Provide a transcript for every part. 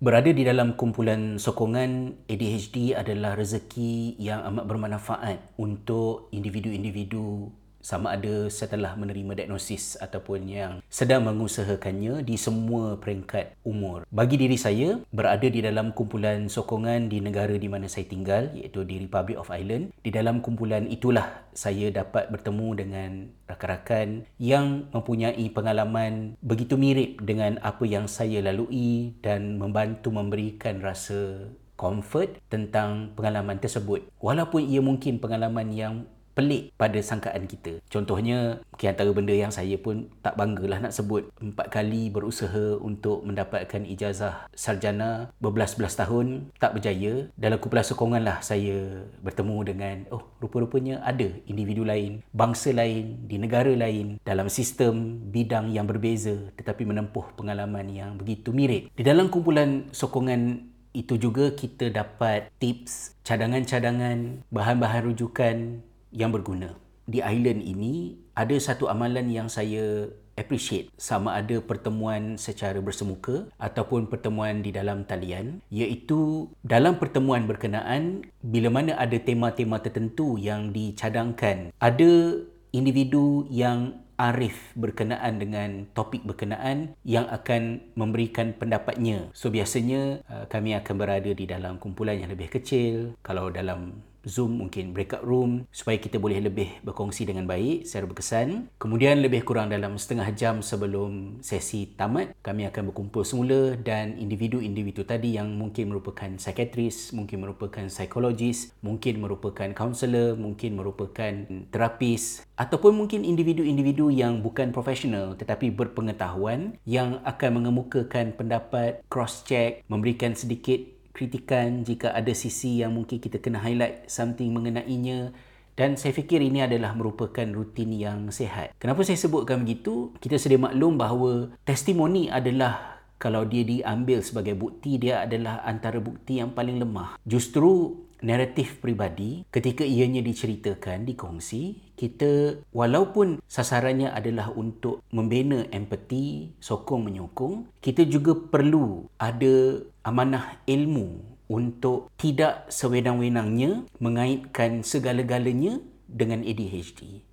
Berada di dalam kumpulan sokongan ADHD adalah rezeki yang amat bermanfaat untuk individu-individu sama ada setelah menerima diagnosis ataupun yang sedang mengusahakannya di semua peringkat umur. Bagi diri saya, berada di dalam kumpulan sokongan di negara di mana saya tinggal iaitu di Republic of Ireland. Di dalam kumpulan itulah saya dapat bertemu dengan rakan-rakan yang mempunyai pengalaman begitu mirip dengan apa yang saya lalui dan membantu memberikan rasa comfort tentang pengalaman tersebut. Walaupun ia mungkin pengalaman yang pelik pada sangkaan kita. Contohnya, mungkin antara benda yang saya pun tak banggalah nak sebut. Empat kali berusaha untuk mendapatkan ijazah sarjana berbelas-belas tahun, tak berjaya. Dalam kumpulan sokongan lah saya bertemu dengan, oh rupa-rupanya ada individu lain, bangsa lain, di negara lain, dalam sistem bidang yang berbeza tetapi menempuh pengalaman yang begitu mirip. Di dalam kumpulan sokongan itu juga kita dapat tips, cadangan-cadangan, bahan-bahan rujukan yang berguna. Di island ini ada satu amalan yang saya appreciate sama ada pertemuan secara bersemuka ataupun pertemuan di dalam talian iaitu dalam pertemuan berkenaan bila mana ada tema-tema tertentu yang dicadangkan ada individu yang arif berkenaan dengan topik berkenaan yang akan memberikan pendapatnya. So biasanya uh, kami akan berada di dalam kumpulan yang lebih kecil. Kalau dalam Zoom mungkin breakout room supaya kita boleh lebih berkongsi dengan baik secara berkesan. Kemudian lebih kurang dalam setengah jam sebelum sesi tamat, kami akan berkumpul semula dan individu-individu tadi yang mungkin merupakan psikiatris, mungkin merupakan psikologis, mungkin merupakan kaunselor, mungkin merupakan terapis ataupun mungkin individu-individu yang bukan profesional tetapi berpengetahuan yang akan mengemukakan pendapat, cross check, memberikan sedikit kritikan jika ada sisi yang mungkin kita kena highlight something mengenainya dan saya fikir ini adalah merupakan rutin yang sehat. Kenapa saya sebutkan begitu? Kita sedia maklum bahawa testimoni adalah kalau dia diambil sebagai bukti dia adalah antara bukti yang paling lemah. Justru naratif peribadi ketika ianya diceritakan, dikongsi, kita walaupun sasarannya adalah untuk membina empati, sokong menyokong, kita juga perlu ada amanah ilmu untuk tidak sewenang-wenangnya mengaitkan segala-galanya dengan ADHD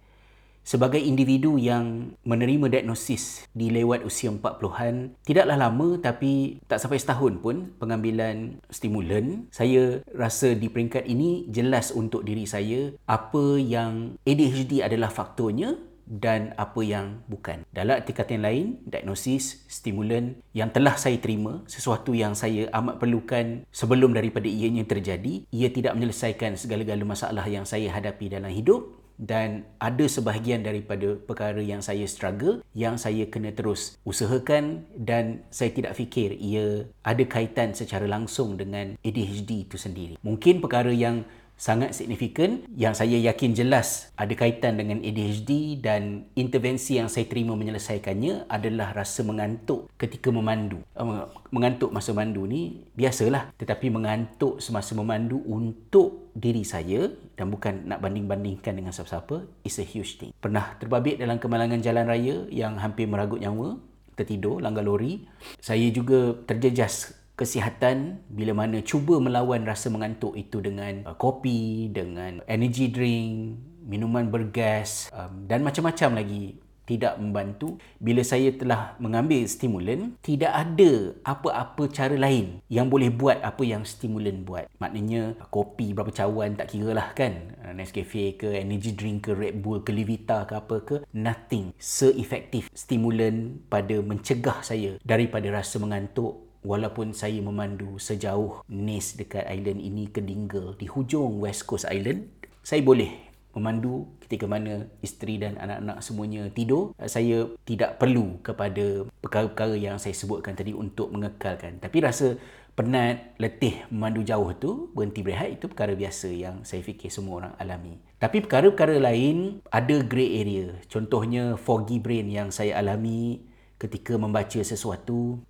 sebagai individu yang menerima diagnosis di lewat usia 40-an tidaklah lama tapi tak sampai setahun pun pengambilan stimulan. Saya rasa di peringkat ini jelas untuk diri saya apa yang ADHD adalah faktornya dan apa yang bukan. Dalam arti kata yang lain, diagnosis, stimulan yang telah saya terima, sesuatu yang saya amat perlukan sebelum daripada ianya terjadi, ia tidak menyelesaikan segala-gala masalah yang saya hadapi dalam hidup dan ada sebahagian daripada perkara yang saya struggle yang saya kena terus usahakan dan saya tidak fikir ia ada kaitan secara langsung dengan ADHD itu sendiri. Mungkin perkara yang sangat signifikan yang saya yakin jelas ada kaitan dengan ADHD dan intervensi yang saya terima menyelesaikannya adalah rasa mengantuk ketika memandu. Uh, mengantuk masa memandu ni biasalah tetapi mengantuk semasa memandu untuk diri saya dan bukan nak banding-bandingkan dengan siapa-siapa is a huge thing. Pernah terbabit dalam kemalangan jalan raya yang hampir meragut nyawa, tertidur langgar lori. Saya juga terjejas kesihatan bila mana cuba melawan rasa mengantuk itu dengan uh, kopi, dengan energy drink, minuman bergas um, dan macam-macam lagi tidak membantu. Bila saya telah mengambil stimulan tidak ada apa-apa cara lain yang boleh buat apa yang stimulan buat. Maknanya kopi berapa cawan tak kira lah kan? Uh, Nescafe ke energy drink ke Red Bull ke Levita ke apa ke? Nothing. Seefektif stimulan pada mencegah saya daripada rasa mengantuk walaupun saya memandu sejauh Nis dekat island ini ke Dingle di hujung West Coast Island saya boleh memandu ketika mana isteri dan anak-anak semuanya tidur. Saya tidak perlu kepada perkara-perkara yang saya sebutkan tadi untuk mengekalkan. Tapi rasa penat, letih memandu jauh tu berhenti berehat itu perkara biasa yang saya fikir semua orang alami. Tapi perkara-perkara lain ada grey area. Contohnya foggy brain yang saya alami ketika membaca sesuatu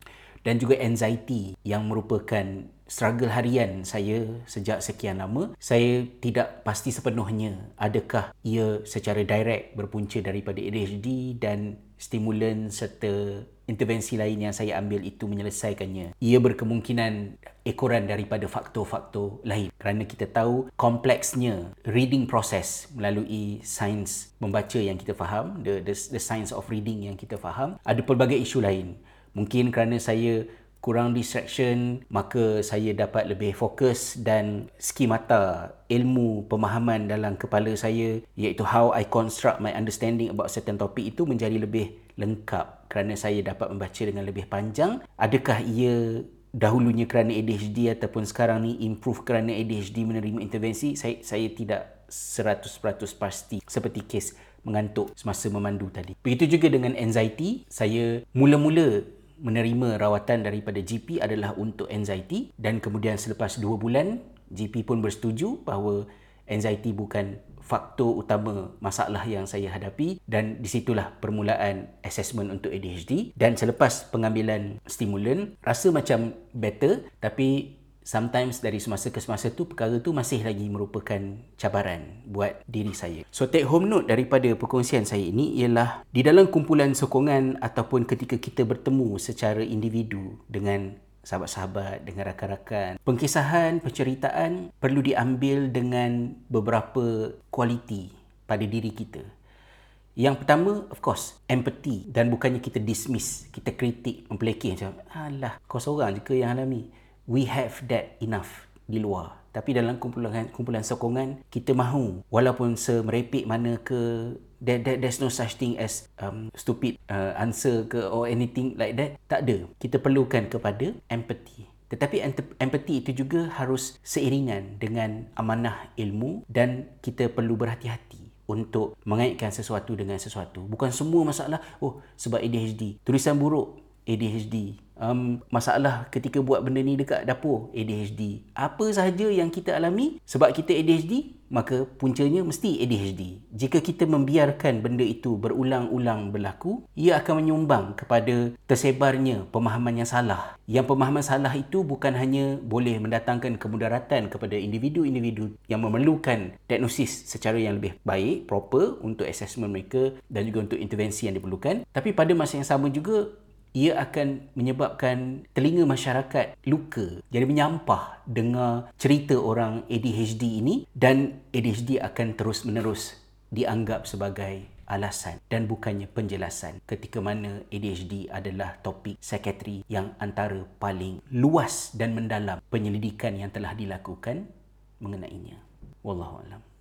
dan juga anxiety yang merupakan struggle harian saya sejak sekian lama saya tidak pasti sepenuhnya adakah ia secara direct berpunca daripada ADHD dan stimulan serta intervensi lain yang saya ambil itu menyelesaikannya. Ia berkemungkinan ekoran daripada faktor-faktor lain. Kerana kita tahu kompleksnya reading process melalui sains membaca yang kita faham, the, the, the science of reading yang kita faham, ada pelbagai isu lain. Mungkin kerana saya kurang distraction maka saya dapat lebih fokus dan skemata ilmu pemahaman dalam kepala saya iaitu how I construct my understanding about certain topic itu menjadi lebih lengkap. Kerana saya dapat membaca dengan lebih panjang adakah ia dahulunya kerana ADHD ataupun sekarang ni improve kerana ADHD menerima intervensi? Saya saya tidak 100% pasti seperti kes mengantuk semasa memandu tadi. Begitu juga dengan anxiety, saya mula-mula menerima rawatan daripada GP adalah untuk anxiety dan kemudian selepas 2 bulan GP pun bersetuju bahawa anxiety bukan faktor utama masalah yang saya hadapi dan di situlah permulaan assessment untuk ADHD dan selepas pengambilan stimulan rasa macam better tapi sometimes dari semasa ke semasa tu perkara tu masih lagi merupakan cabaran buat diri saya. So take home note daripada perkongsian saya ini ialah di dalam kumpulan sokongan ataupun ketika kita bertemu secara individu dengan sahabat-sahabat, dengan rakan-rakan, pengkisahan, penceritaan perlu diambil dengan beberapa kualiti pada diri kita. Yang pertama, of course, empathy. Dan bukannya kita dismiss, kita kritik, mempelekeh macam, alah, kau seorang je ke yang alami? We have that enough di luar tapi dalam kumpulan kumpulan sokongan kita mahu walaupun semerepek mana ke there, there, there's no such thing as um, stupid uh, answer ke or anything like that tak ada kita perlukan kepada empathy tetapi empathy itu juga harus seiringan dengan amanah ilmu dan kita perlu berhati-hati untuk mengaitkan sesuatu dengan sesuatu. Bukan semua masalah, oh sebab ADHD. Tulisan buruk, ADHD um, masalah ketika buat benda ni dekat dapur ADHD apa sahaja yang kita alami sebab kita ADHD maka puncanya mesti ADHD jika kita membiarkan benda itu berulang-ulang berlaku ia akan menyumbang kepada tersebarnya pemahaman yang salah. Yang pemahaman salah itu bukan hanya boleh mendatangkan kemudaratan kepada individu-individu yang memerlukan diagnosis secara yang lebih baik proper untuk assessment mereka dan juga untuk intervensi yang diperlukan tapi pada masa yang sama juga ia akan menyebabkan telinga masyarakat luka jadi menyampah dengar cerita orang ADHD ini dan ADHD akan terus menerus dianggap sebagai alasan dan bukannya penjelasan ketika mana ADHD adalah topik psikiatri yang antara paling luas dan mendalam penyelidikan yang telah dilakukan mengenainya. Wallahualam.